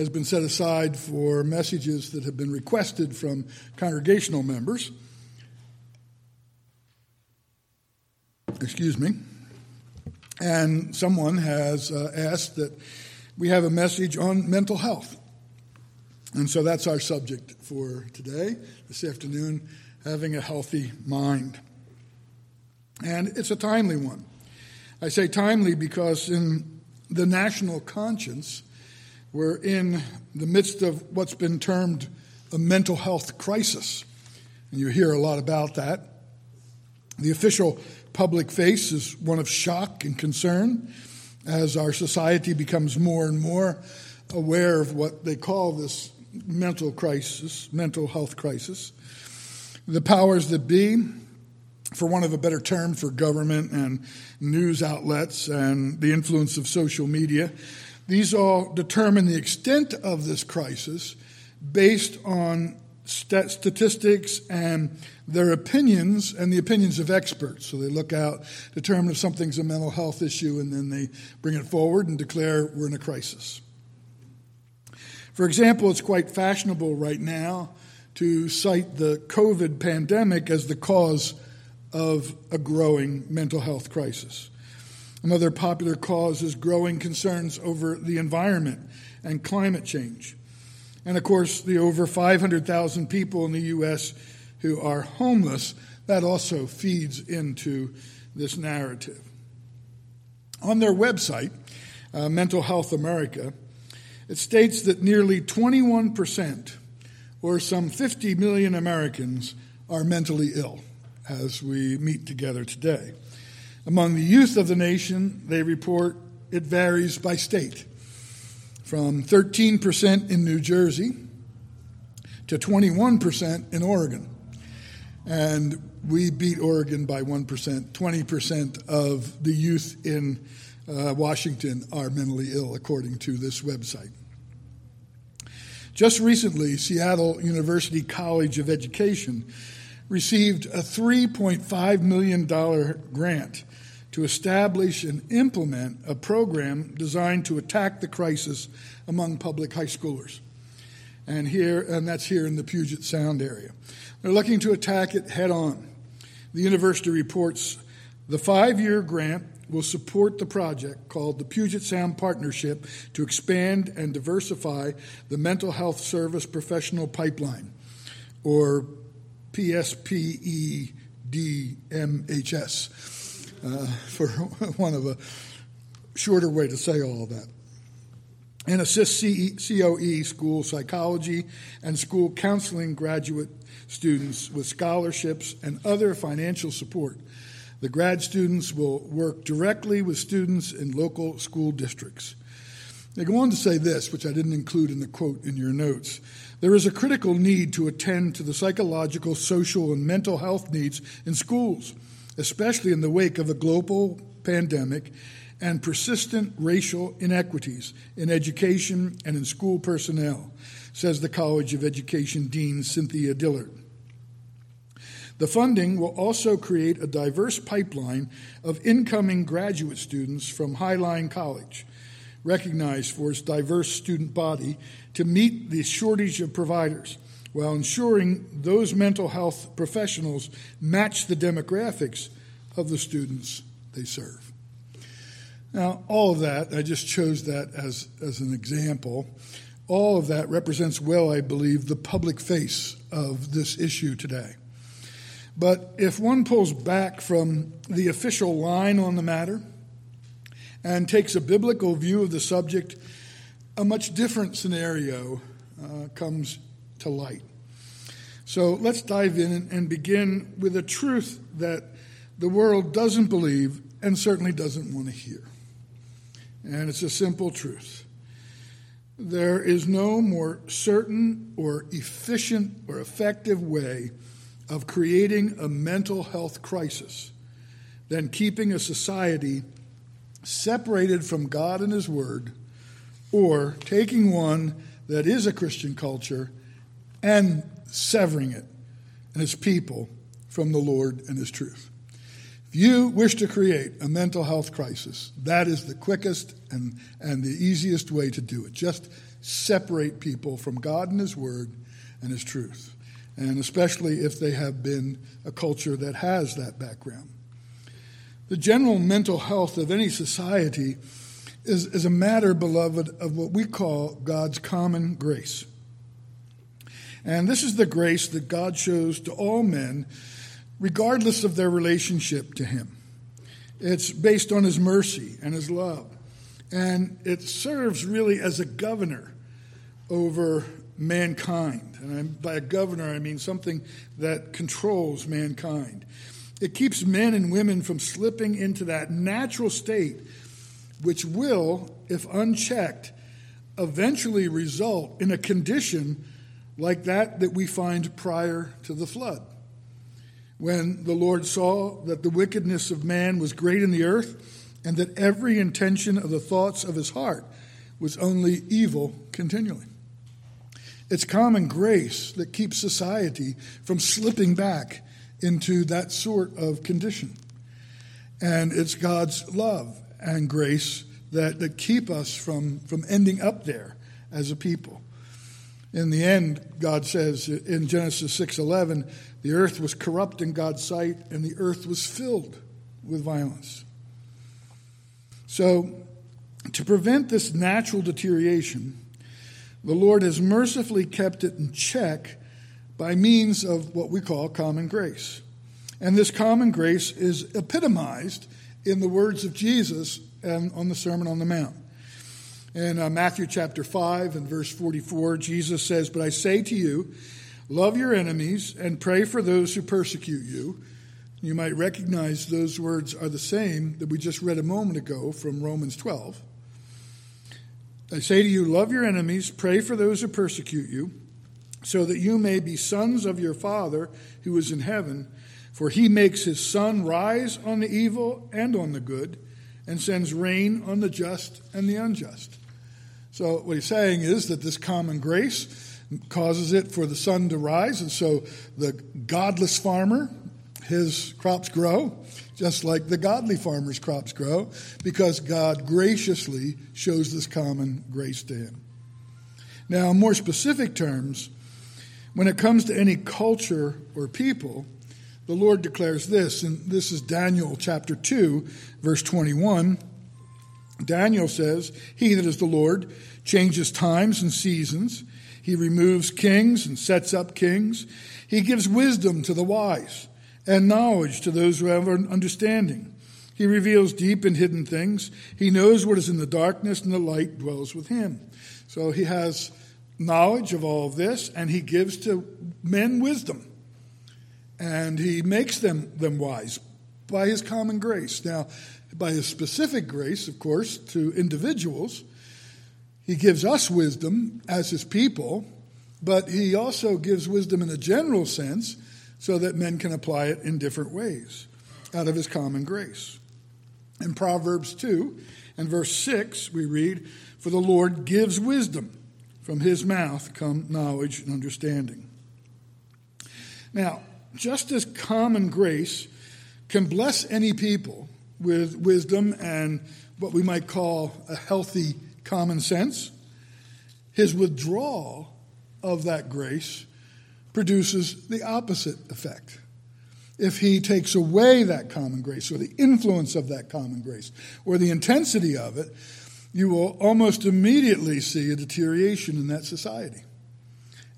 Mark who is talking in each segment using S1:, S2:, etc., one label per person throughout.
S1: has been set aside for messages that have been requested from congregational members. Excuse me. And someone has uh, asked that we have a message on mental health. And so that's our subject for today, this afternoon, having a healthy mind. And it's a timely one. I say timely because in the national conscience, we're in the midst of what's been termed a mental health crisis. And you hear a lot about that. The official public face is one of shock and concern as our society becomes more and more aware of what they call this mental crisis, mental health crisis. The powers that be, for want of a better term for government and news outlets and the influence of social media, these all determine the extent of this crisis based on st- statistics and their opinions and the opinions of experts. So they look out, determine if something's a mental health issue, and then they bring it forward and declare we're in a crisis. For example, it's quite fashionable right now to cite the COVID pandemic as the cause of a growing mental health crisis. Another popular cause is growing concerns over the environment and climate change. And of course, the over 500,000 people in the U.S. who are homeless, that also feeds into this narrative. On their website, uh, Mental Health America, it states that nearly 21%, or some 50 million Americans, are mentally ill as we meet together today. Among the youth of the nation, they report it varies by state from 13% in New Jersey to 21% in Oregon. And we beat Oregon by 1%. 20% of the youth in uh, Washington are mentally ill, according to this website. Just recently, Seattle University College of Education received a $3.5 million grant to establish and implement a program designed to attack the crisis among public high schoolers. And here and that's here in the Puget Sound area. They're looking to attack it head on. The university reports the 5-year grant will support the project called the Puget Sound Partnership to expand and diversify the mental health service professional pipeline or PSPEDMHS uh, for one of a shorter way to say all that. And assist COE, school psychology, and school counseling graduate students with scholarships and other financial support. The grad students will work directly with students in local school districts. They go on to say this, which I didn't include in the quote in your notes. There is a critical need to attend to the psychological, social, and mental health needs in schools especially in the wake of a global pandemic and persistent racial inequities in education and in school personnel, says the College of Education Dean Cynthia Dillard. The funding will also create a diverse pipeline of incoming graduate students from Highline College, recognized for its diverse student body, to meet the shortage of providers while ensuring those mental health professionals match the demographics of the students they serve. Now, all of that, I just chose that as, as an example. All of that represents well, I believe, the public face of this issue today. But if one pulls back from the official line on the matter and takes a biblical view of the subject, a much different scenario uh, comes to light. So let's dive in and begin with a truth that the world doesn't believe and certainly doesn't want to hear. And it's a simple truth. There is no more certain or efficient or effective way of creating a mental health crisis than keeping a society separated from God and His Word or taking one that is a Christian culture and severing it and its people from the Lord and His truth. If you wish to create a mental health crisis, that is the quickest and, and the easiest way to do it. Just separate people from God and His Word and His truth, and especially if they have been a culture that has that background. The general mental health of any society is, is a matter, beloved, of what we call God's common grace. And this is the grace that God shows to all men, regardless of their relationship to Him. It's based on His mercy and His love. And it serves really as a governor over mankind. And by a governor, I mean something that controls mankind. It keeps men and women from slipping into that natural state, which will, if unchecked, eventually result in a condition like that that we find prior to the flood. When the Lord saw that the wickedness of man was great in the earth, and that every intention of the thoughts of his heart was only evil continually. It's common grace that keeps society from slipping back into that sort of condition. And it's God's love and grace that, that keep us from, from ending up there as a people. In the end, God says in Genesis 6:11, the earth was corrupt in God's sight and the earth was filled with violence. So, to prevent this natural deterioration, the Lord has mercifully kept it in check by means of what we call common grace. And this common grace is epitomized in the words of Jesus and on the Sermon on the Mount. In uh, Matthew chapter 5 and verse 44, Jesus says, But I say to you, love your enemies and pray for those who persecute you you might recognize those words are the same that we just read a moment ago from Romans 12. I say to you, love your enemies, pray for those who persecute you, so that you may be sons of your Father who is in heaven. For he makes his sun rise on the evil and on the good, and sends rain on the just and the unjust. So, what he's saying is that this common grace causes it for the sun to rise, and so the godless farmer his crops grow, just like the godly farmer's crops grow, because God graciously shows this common grace to him. Now, in more specific terms, when it comes to any culture or people, the Lord declares this, and this is Daniel chapter 2, verse 21. Daniel says, He that is the Lord changes times and seasons. He removes kings and sets up kings. He gives wisdom to the wise and knowledge to those who have an understanding. He reveals deep and hidden things. He knows what is in the darkness, and the light dwells with him. So he has knowledge of all of this, and he gives to men wisdom. And he makes them, them wise by his common grace. Now, by his specific grace, of course, to individuals, he gives us wisdom as his people, but he also gives wisdom in a general sense so that men can apply it in different ways out of his common grace. In Proverbs 2 and verse 6, we read, For the Lord gives wisdom, from his mouth come knowledge and understanding. Now, just as common grace can bless any people with wisdom and what we might call a healthy common sense, his withdrawal of that grace produces the opposite effect. If he takes away that common grace or the influence of that common grace or the intensity of it, you will almost immediately see a deterioration in that society.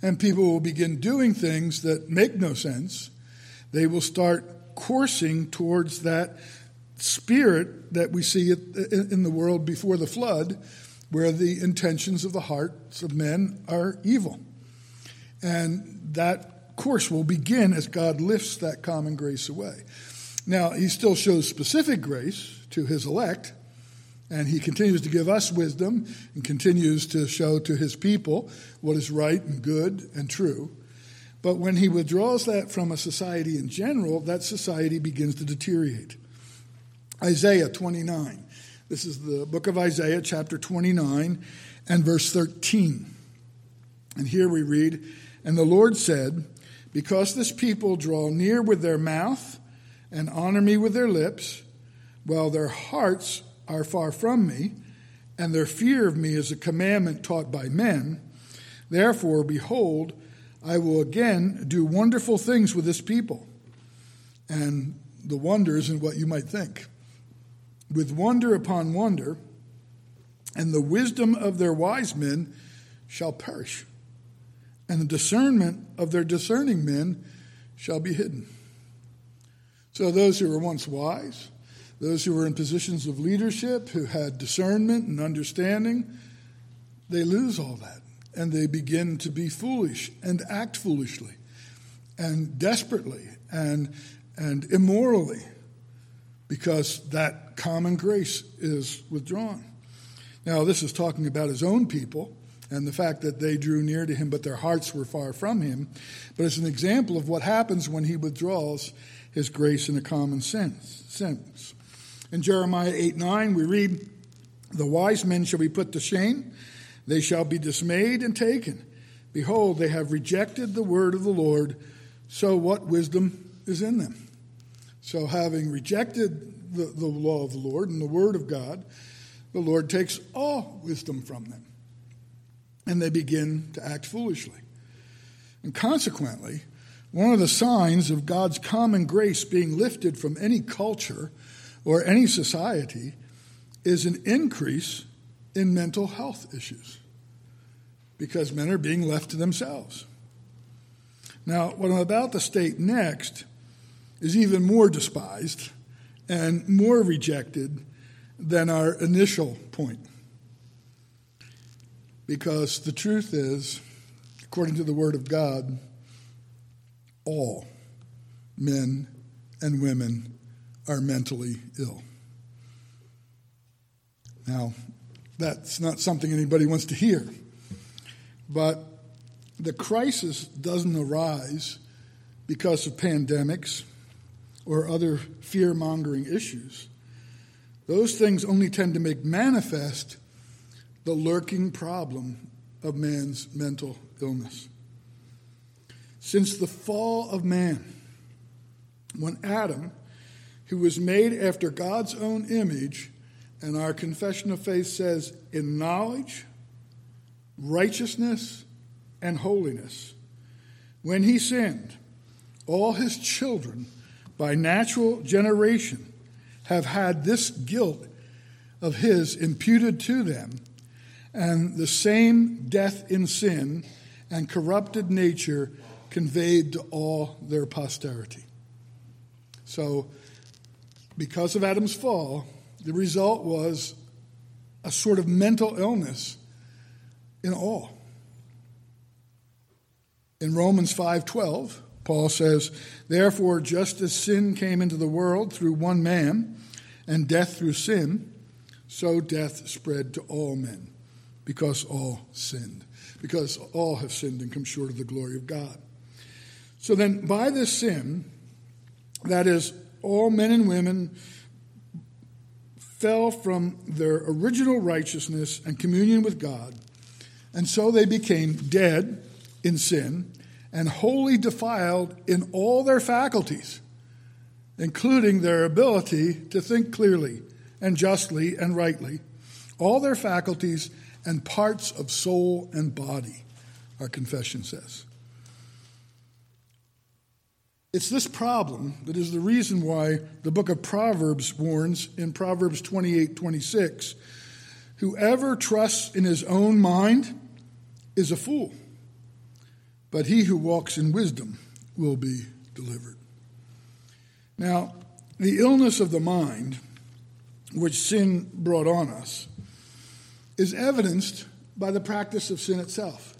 S1: And people will begin doing things that make no sense. They will start coursing towards that spirit that we see in the world before the flood, where the intentions of the hearts of men are evil. And that course will begin as God lifts that common grace away. Now, he still shows specific grace to his elect, and he continues to give us wisdom and continues to show to his people what is right and good and true. But when he withdraws that from a society in general, that society begins to deteriorate. Isaiah 29. This is the book of Isaiah, chapter 29, and verse 13. And here we read, and the Lord said, Because this people draw near with their mouth and honor me with their lips, while their hearts are far from me, and their fear of me is a commandment taught by men. Therefore, behold, I will again do wonderful things with this people. And the wonder isn't what you might think. With wonder upon wonder, and the wisdom of their wise men shall perish, and the discernment of their discerning men shall be hidden. So, those who were once wise, those who were in positions of leadership, who had discernment and understanding, they lose all that and they begin to be foolish and act foolishly and desperately and, and immorally because that common grace is withdrawn. Now, this is talking about his own people and the fact that they drew near to him, but their hearts were far from him. But it's an example of what happens when he withdraws his grace in a common sense. sense. In Jeremiah 8 9, we read, The wise men shall be put to shame, they shall be dismayed and taken. Behold, they have rejected the word of the Lord, so what wisdom is in them? So, having rejected the, the law of the Lord and the word of God, the Lord takes all wisdom from them, and they begin to act foolishly. And consequently, one of the signs of God's common grace being lifted from any culture or any society is an increase in mental health issues because men are being left to themselves. Now, what I'm about to state next is even more despised and more rejected than our initial point. Because the truth is, according to the Word of God, all men and women are mentally ill. Now, that's not something anybody wants to hear. But the crisis doesn't arise because of pandemics or other fear mongering issues. Those things only tend to make manifest the lurking problem of man's mental illness. Since the fall of man, when Adam, who was made after God's own image, and our confession of faith says, in knowledge, righteousness, and holiness. When he sinned, all his children, by natural generation, have had this guilt of his imputed to them, and the same death in sin and corrupted nature conveyed to all their posterity. So, because of Adam's fall, the result was a sort of mental illness in all. In Romans 5:12, Paul says, "Therefore just as sin came into the world through one man, and death through sin, so death spread to all men, because all sinned, because all have sinned and come short of the glory of God." So then by this sin, that is all men and women fell from their original righteousness and communion with God and so they became dead in sin and wholly defiled in all their faculties, including their ability to think clearly and justly and rightly, all their faculties and parts of soul and body, our confession says. It's this problem that is the reason why the book of Proverbs warns in Proverbs 28 26 whoever trusts in his own mind is a fool, but he who walks in wisdom will be delivered. Now, the illness of the mind, which sin brought on us, is evidenced by the practice of sin itself.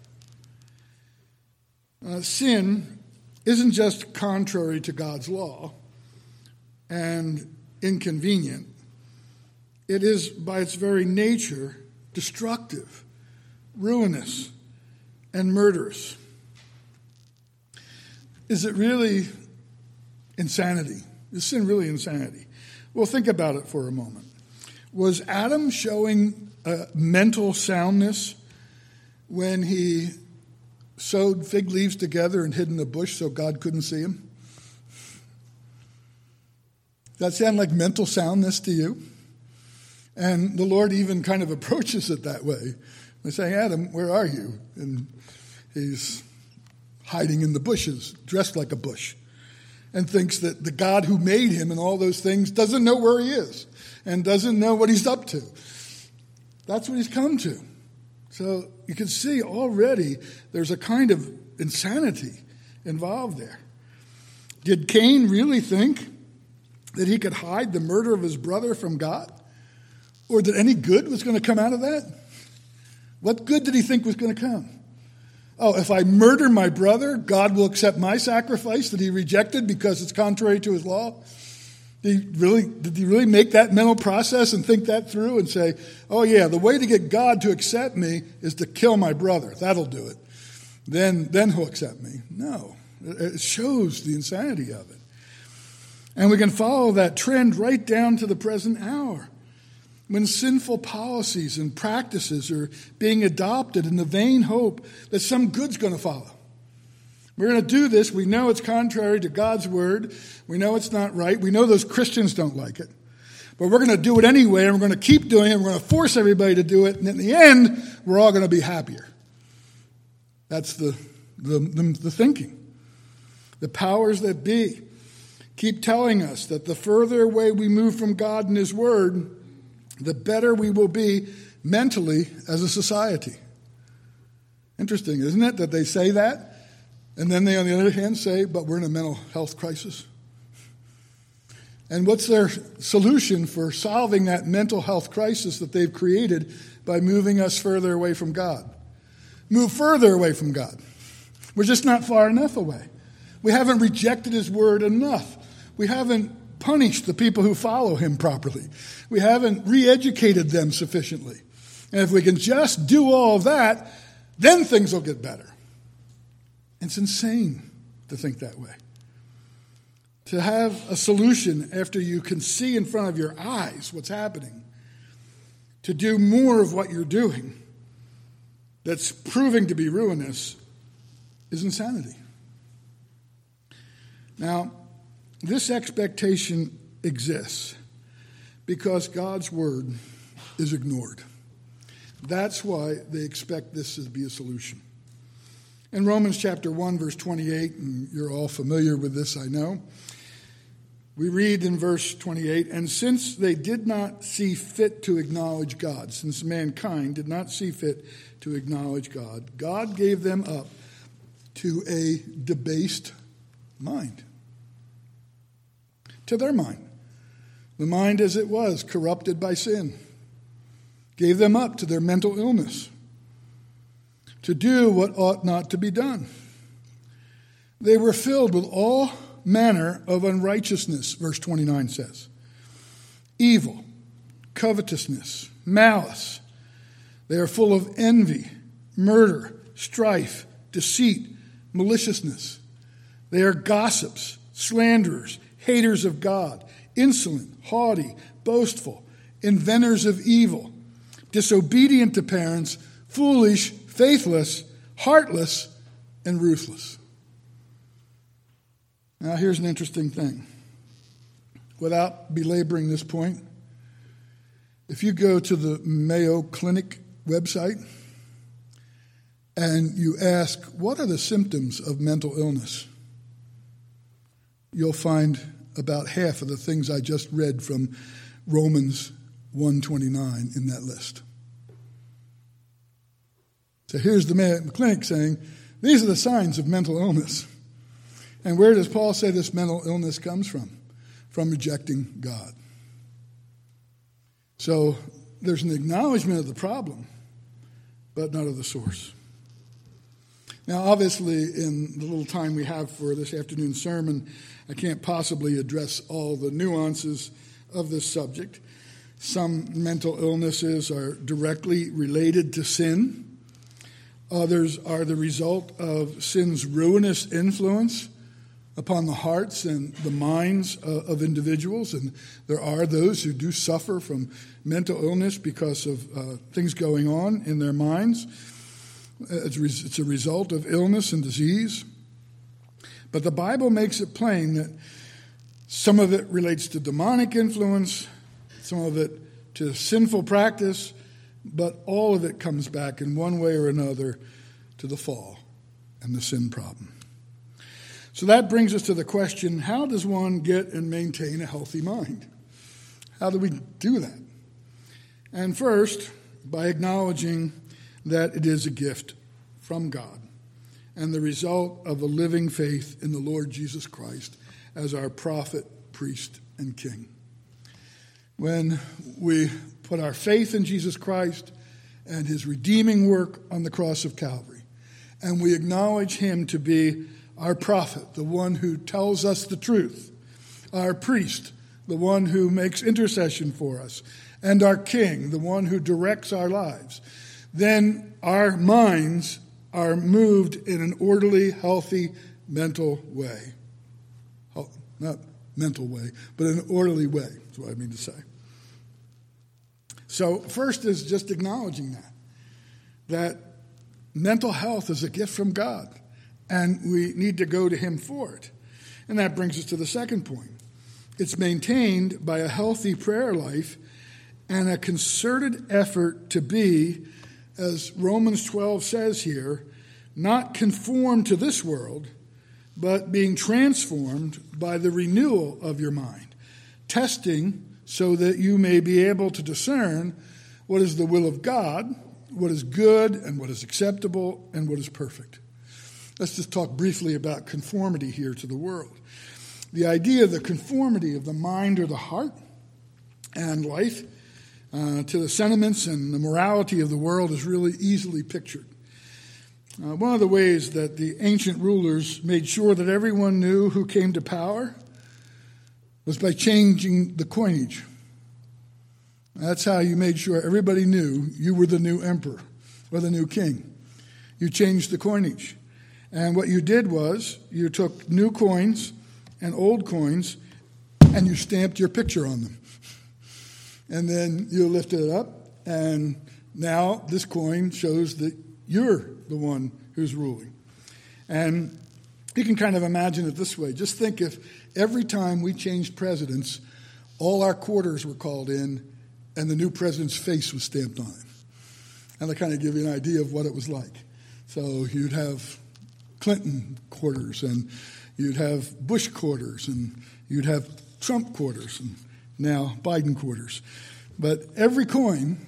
S1: Uh, sin isn't just contrary to God's law and inconvenient, it is by its very nature destructive, ruinous, and murderous. Is it really insanity? Is sin really insanity? Well, think about it for a moment. Was Adam showing uh, mental soundness when he sewed fig leaves together and hid in the bush so God couldn't see him? Does that sound like mental soundness to you? And the Lord even kind of approaches it that way. They say, Adam, where are you? And he's hiding in the bushes, dressed like a bush, and thinks that the God who made him and all those things doesn't know where he is and doesn't know what he's up to. That's what he's come to. So you can see already there's a kind of insanity involved there. Did Cain really think that he could hide the murder of his brother from God? Or that any good was going to come out of that? What good did he think was going to come? Oh, if I murder my brother, God will accept my sacrifice that he rejected because it's contrary to his law? Did he really, did he really make that mental process and think that through and say, oh, yeah, the way to get God to accept me is to kill my brother? That'll do it. Then, then he'll accept me. No. It shows the insanity of it. And we can follow that trend right down to the present hour when sinful policies and practices are being adopted in the vain hope that some good's going to follow. We're going to do this. We know it's contrary to God's word. We know it's not right. We know those Christians don't like it. But we're going to do it anyway, and we're going to keep doing it. We're going to force everybody to do it. And in the end, we're all going to be happier. That's the, the, the, the thinking. The powers that be keep telling us that the further away we move from God and His Word, the better we will be mentally as a society. Interesting, isn't it, that they say that? And then they, on the other hand, say, but we're in a mental health crisis. And what's their solution for solving that mental health crisis that they've created by moving us further away from God? Move further away from God. We're just not far enough away. We haven't rejected his word enough. We haven't punished the people who follow him properly. We haven't re educated them sufficiently. And if we can just do all that, then things will get better. It's insane to think that way. To have a solution after you can see in front of your eyes what's happening, to do more of what you're doing that's proving to be ruinous is insanity. Now, this expectation exists because God's word is ignored. That's why they expect this to be a solution. In Romans chapter 1, verse 28, and you're all familiar with this, I know, we read in verse 28 And since they did not see fit to acknowledge God, since mankind did not see fit to acknowledge God, God gave them up to a debased mind. To their mind. The mind as it was, corrupted by sin, gave them up to their mental illness, to do what ought not to be done. They were filled with all manner of unrighteousness, verse 29 says evil, covetousness, malice. They are full of envy, murder, strife, deceit, maliciousness. They are gossips, slanderers, haters of God, insolent, haughty, boastful, inventors of evil, disobedient to parents, foolish, faithless, heartless, and ruthless. Now, here's an interesting thing. Without belaboring this point, if you go to the Mayo Clinic website and you ask, What are the symptoms of mental illness? You'll find about half of the things I just read from Romans 129 in that list. So here's the Mayo Clinic saying, These are the signs of mental illness. And where does Paul say this mental illness comes from? From rejecting God. So there's an acknowledgement of the problem, but not of the source. Now, obviously, in the little time we have for this afternoon sermon, I can't possibly address all the nuances of this subject. Some mental illnesses are directly related to sin. Others are the result of sin's ruinous influence upon the hearts and the minds uh, of individuals. And there are those who do suffer from mental illness because of uh, things going on in their minds. It's a result of illness and disease. But the Bible makes it plain that some of it relates to demonic influence, some of it to sinful practice, but all of it comes back in one way or another to the fall and the sin problem. So that brings us to the question how does one get and maintain a healthy mind? How do we do that? And first, by acknowledging that it is a gift from God and the result of a living faith in the Lord Jesus Christ as our prophet, priest, and king. When we put our faith in Jesus Christ and his redeeming work on the cross of Calvary, and we acknowledge him to be our prophet, the one who tells us the truth, our priest, the one who makes intercession for us, and our king, the one who directs our lives, then our minds are moved in an orderly, healthy, mental way. Not mental way, but an orderly way, is what I mean to say. So, first is just acknowledging that, that mental health is a gift from God, and we need to go to Him for it. And that brings us to the second point. It's maintained by a healthy prayer life and a concerted effort to be as Romans 12 says here, not conformed to this world, but being transformed by the renewal of your mind, testing so that you may be able to discern what is the will of God, what is good, and what is acceptable, and what is perfect. Let's just talk briefly about conformity here to the world. The idea of the conformity of the mind or the heart and life uh, to the sentiments and the morality of the world is really easily pictured. Uh, one of the ways that the ancient rulers made sure that everyone knew who came to power was by changing the coinage. That's how you made sure everybody knew you were the new emperor or the new king. You changed the coinage. And what you did was you took new coins and old coins and you stamped your picture on them. And then you lift it up, and now this coin shows that you're the one who's ruling. And you can kind of imagine it this way. Just think if every time we changed presidents, all our quarters were called in and the new president's face was stamped on it. And to kind of give you an idea of what it was like. So you'd have Clinton quarters and you'd have Bush quarters and you'd have Trump quarters and now Biden quarters. But every coin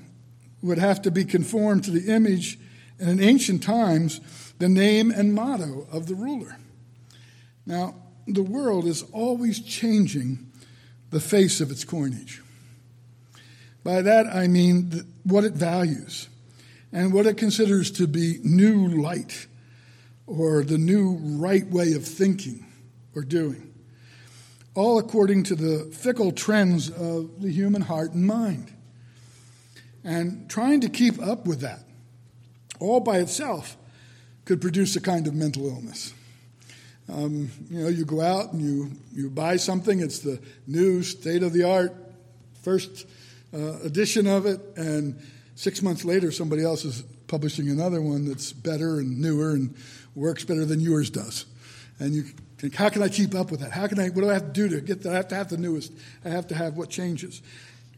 S1: would have to be conformed to the image, and in ancient times, the name and motto of the ruler. Now, the world is always changing the face of its coinage. By that I mean what it values and what it considers to be new light or the new right way of thinking or doing all according to the fickle trends of the human heart and mind. And trying to keep up with that, all by itself, could produce a kind of mental illness. Um, you know, you go out and you, you buy something, it's the new state of the art first uh, edition of it, and six months later, somebody else is publishing another one that's better and newer and works better than yours does. And you how can I keep up with that? How can I, what do I have to do to get that? I have to have the newest. I have to have what changes.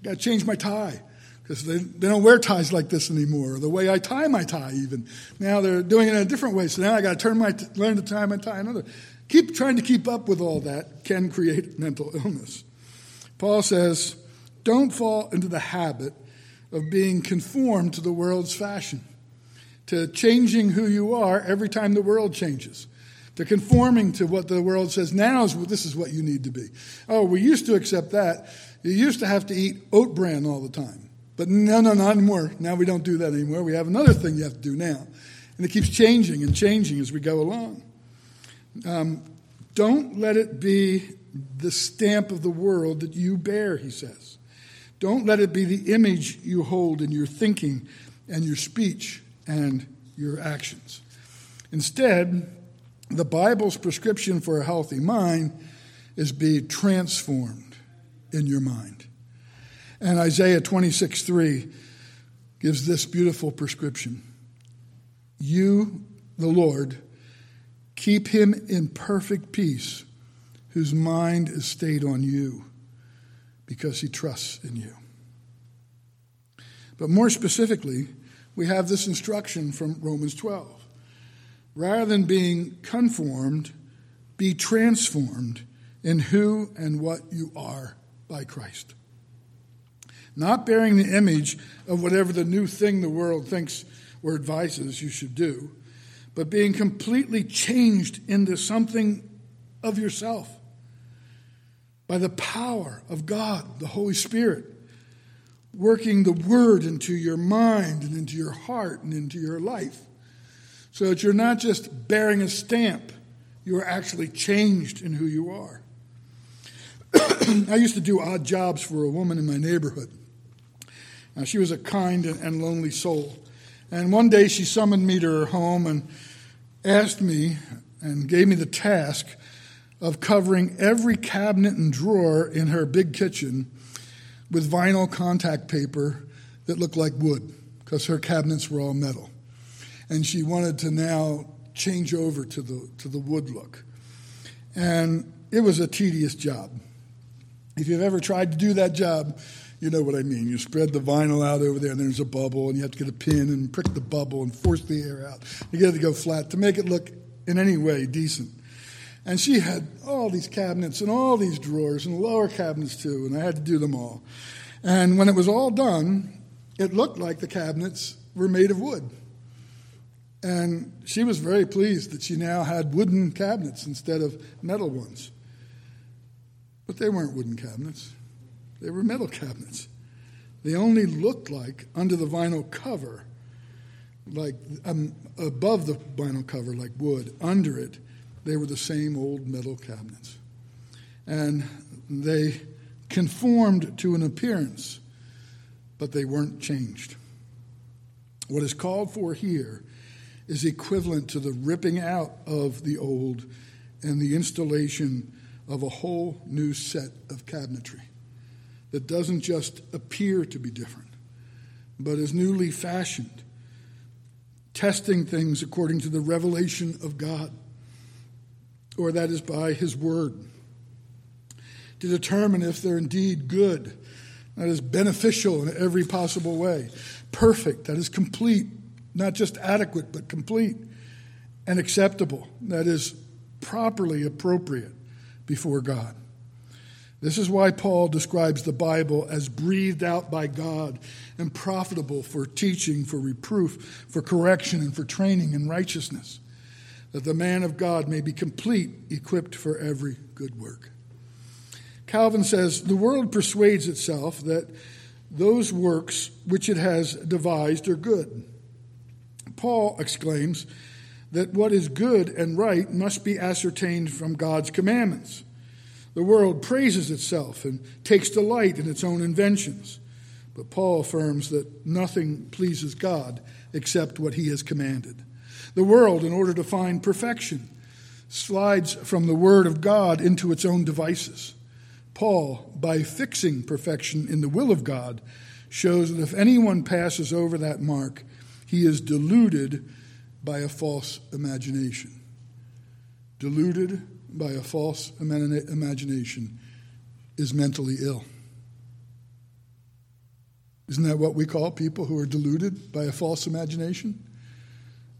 S1: I got to change my tie because they, they don't wear ties like this anymore, the way I tie my tie even. Now they're doing it in a different way, so now I got to turn my, learn to tie my tie another. Keep trying to keep up with all that can create mental illness. Paul says, don't fall into the habit of being conformed to the world's fashion, to changing who you are every time the world changes to conforming to what the world says now is this is what you need to be. Oh, we used to accept that. You used to have to eat oat bran all the time. But no, no, not anymore. Now we don't do that anymore. We have another thing you have to do now. And it keeps changing and changing as we go along. Um, don't let it be the stamp of the world that you bear, he says. Don't let it be the image you hold in your thinking and your speech and your actions. Instead, the Bible's prescription for a healthy mind is be transformed in your mind. And Isaiah 26 3 gives this beautiful prescription You, the Lord, keep him in perfect peace, whose mind is stayed on you, because he trusts in you. But more specifically, we have this instruction from Romans 12. Rather than being conformed, be transformed in who and what you are by Christ. Not bearing the image of whatever the new thing the world thinks or advises you should do, but being completely changed into something of yourself by the power of God, the Holy Spirit, working the Word into your mind and into your heart and into your life, so that you're not just bearing a stamp, you are actually changed in who you are. I used to do odd jobs for a woman in my neighborhood. Now, she was a kind and lonely soul. And one day she summoned me to her home and asked me and gave me the task of covering every cabinet and drawer in her big kitchen with vinyl contact paper that looked like wood because her cabinets were all metal. And she wanted to now change over to the, to the wood look. And it was a tedious job. If you've ever tried to do that job, you know what I mean. You spread the vinyl out over there, and there's a bubble, and you have to get a pin and prick the bubble and force the air out. You get it to go flat to make it look in any way decent. And she had all these cabinets and all these drawers and lower cabinets too, and I had to do them all. And when it was all done, it looked like the cabinets were made of wood. And she was very pleased that she now had wooden cabinets instead of metal ones. But they weren't wooden cabinets, they were metal cabinets. They only looked like, under the vinyl cover, like um, above the vinyl cover, like wood. Under it, they were the same old metal cabinets. And they conformed to an appearance, but they weren't changed. What is called for here is equivalent to the ripping out of the old and the installation of a whole new set of cabinetry that doesn't just appear to be different, but is newly fashioned, testing things according to the revelation of God or that is by his word, to determine if they're indeed good, that is beneficial in every possible way, perfect, that is complete, not just adequate, but complete, and acceptable, that is properly appropriate before God. This is why Paul describes the Bible as breathed out by God and profitable for teaching, for reproof, for correction, and for training in righteousness that the man of God may be complete, equipped for every good work. Calvin says the world persuades itself that those works which it has devised are good. Paul exclaims that what is good and right must be ascertained from God's commandments. The world praises itself and takes delight in its own inventions. But Paul affirms that nothing pleases God except what he has commanded. The world, in order to find perfection, slides from the Word of God into its own devices. Paul, by fixing perfection in the will of God, shows that if anyone passes over that mark, he is deluded by a false imagination. Deluded by a false imagination is mentally ill. Isn't that what we call people who are deluded by a false imagination?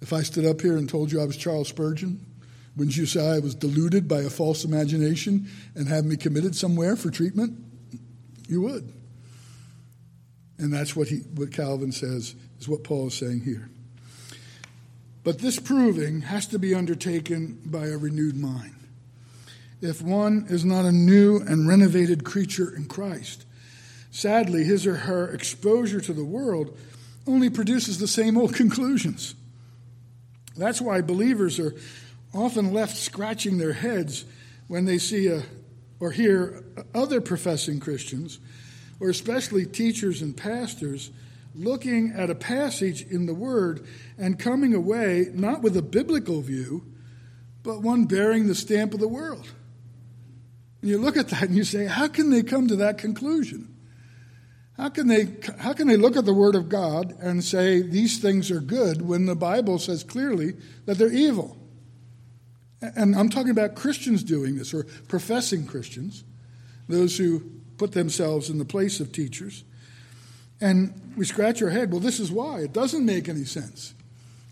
S1: If I stood up here and told you I was Charles Spurgeon, wouldn't you say I was deluded by a false imagination and have me committed somewhere for treatment? You would. And that's what, he, what Calvin says, is what Paul is saying here. But this proving has to be undertaken by a renewed mind. If one is not a new and renovated creature in Christ, sadly, his or her exposure to the world only produces the same old conclusions. That's why believers are often left scratching their heads when they see a, or hear other professing Christians, or especially teachers and pastors, looking at a passage in the Word and coming away not with a biblical view, but one bearing the stamp of the world. And you look at that and you say, how can they come to that conclusion? How can they how can they look at the word of God and say these things are good when the Bible says clearly that they're evil? And I'm talking about Christians doing this or professing Christians, those who put themselves in the place of teachers. And we scratch our head. Well, this is why. It doesn't make any sense.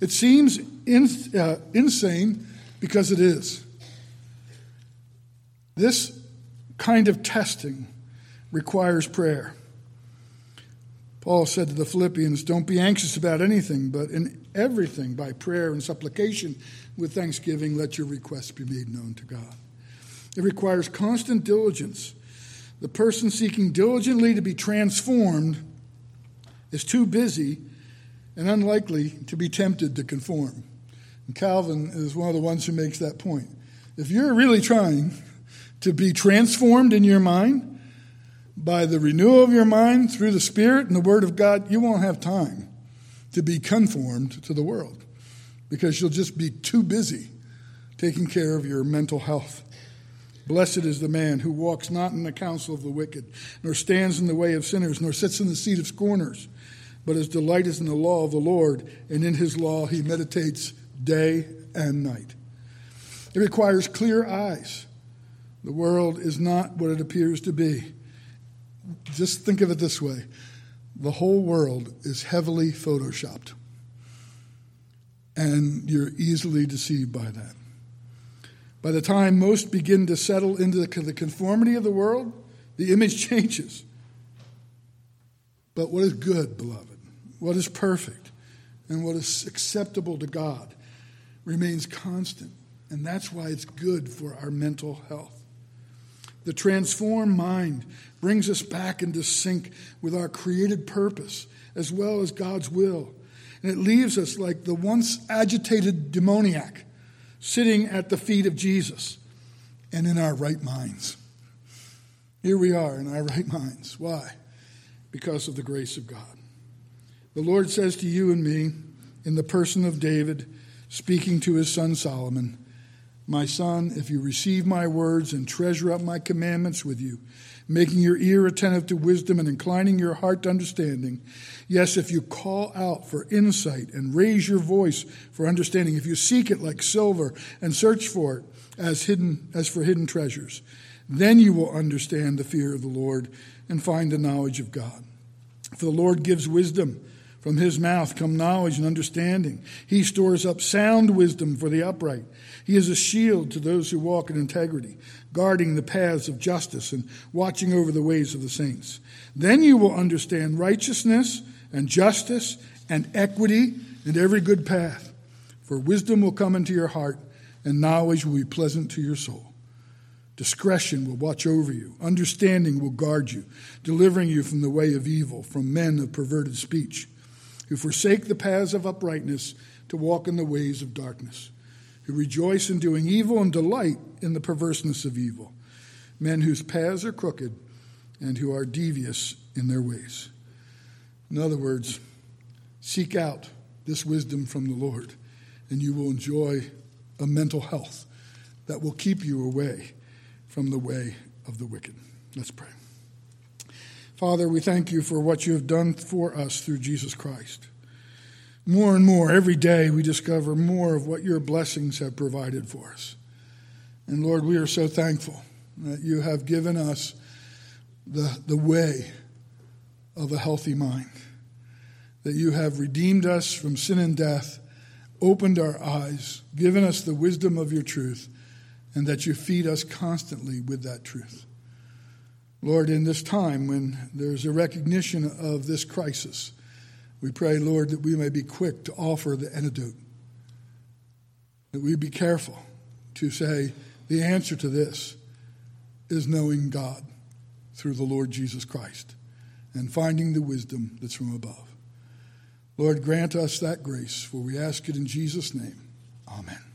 S1: It seems in, uh, insane because it is. This kind of testing requires prayer. Paul said to the Philippians, Don't be anxious about anything, but in everything, by prayer and supplication, with thanksgiving, let your requests be made known to God. It requires constant diligence. The person seeking diligently to be transformed is too busy and unlikely to be tempted to conform. And Calvin is one of the ones who makes that point. If you're really trying to be transformed in your mind by the renewal of your mind through the Spirit and the Word of God, you won't have time to be conformed to the world because you'll just be too busy taking care of your mental health. Blessed is the man who walks not in the counsel of the wicked, nor stands in the way of sinners, nor sits in the seat of scorners but his delight is in the law of the Lord, and in his law he meditates day and night. It requires clear eyes. The world is not what it appears to be. Just think of it this way the whole world is heavily photoshopped, and you're easily deceived by that. By the time most begin to settle into the conformity of the world, the image changes. But what is good, beloved? What is perfect and what is acceptable to God remains constant. And that's why it's good for our mental health. The transformed mind brings us back into sync with our created purpose as well as God's will. And it leaves us like the once agitated demoniac sitting at the feet of Jesus and in our right minds. Here we are in our right minds. Why? Because of the grace of God. The Lord says to you and me, in the person of David, speaking to his son Solomon, My son, if you receive my words and treasure up my commandments with you, making your ear attentive to wisdom and inclining your heart to understanding, yes, if you call out for insight and raise your voice for understanding, if you seek it like silver and search for it as hidden as for hidden treasures, then you will understand the fear of the Lord and find the knowledge of God. For the Lord gives wisdom. From his mouth come knowledge and understanding. He stores up sound wisdom for the upright. He is a shield to those who walk in integrity, guarding the paths of justice and watching over the ways of the saints. Then you will understand righteousness and justice and equity and every good path. For wisdom will come into your heart, and knowledge will be pleasant to your soul. Discretion will watch over you. Understanding will guard you, delivering you from the way of evil, from men of perverted speech who forsake the paths of uprightness to walk in the ways of darkness, who rejoice in doing evil and delight in the perverseness of evil, men whose paths are crooked and who are devious in their ways. In other words, seek out this wisdom from the Lord, and you will enjoy a mental health that will keep you away from the way of the wicked. Let's pray. Father, we thank you for what you have done for us through Jesus Christ. More and more, every day, we discover more of what your blessings have provided for us. And Lord, we are so thankful that you have given us the, the way of a healthy mind, that you have redeemed us from sin and death, opened our eyes, given us the wisdom of your truth, and that you feed us constantly with that truth. Lord, in this time when there's a recognition of this crisis, we pray, Lord, that we may be quick to offer the antidote. That we be careful to say the answer to this is knowing God through the Lord Jesus Christ and finding the wisdom that's from above. Lord, grant us that grace, for we ask it in Jesus' name. Amen.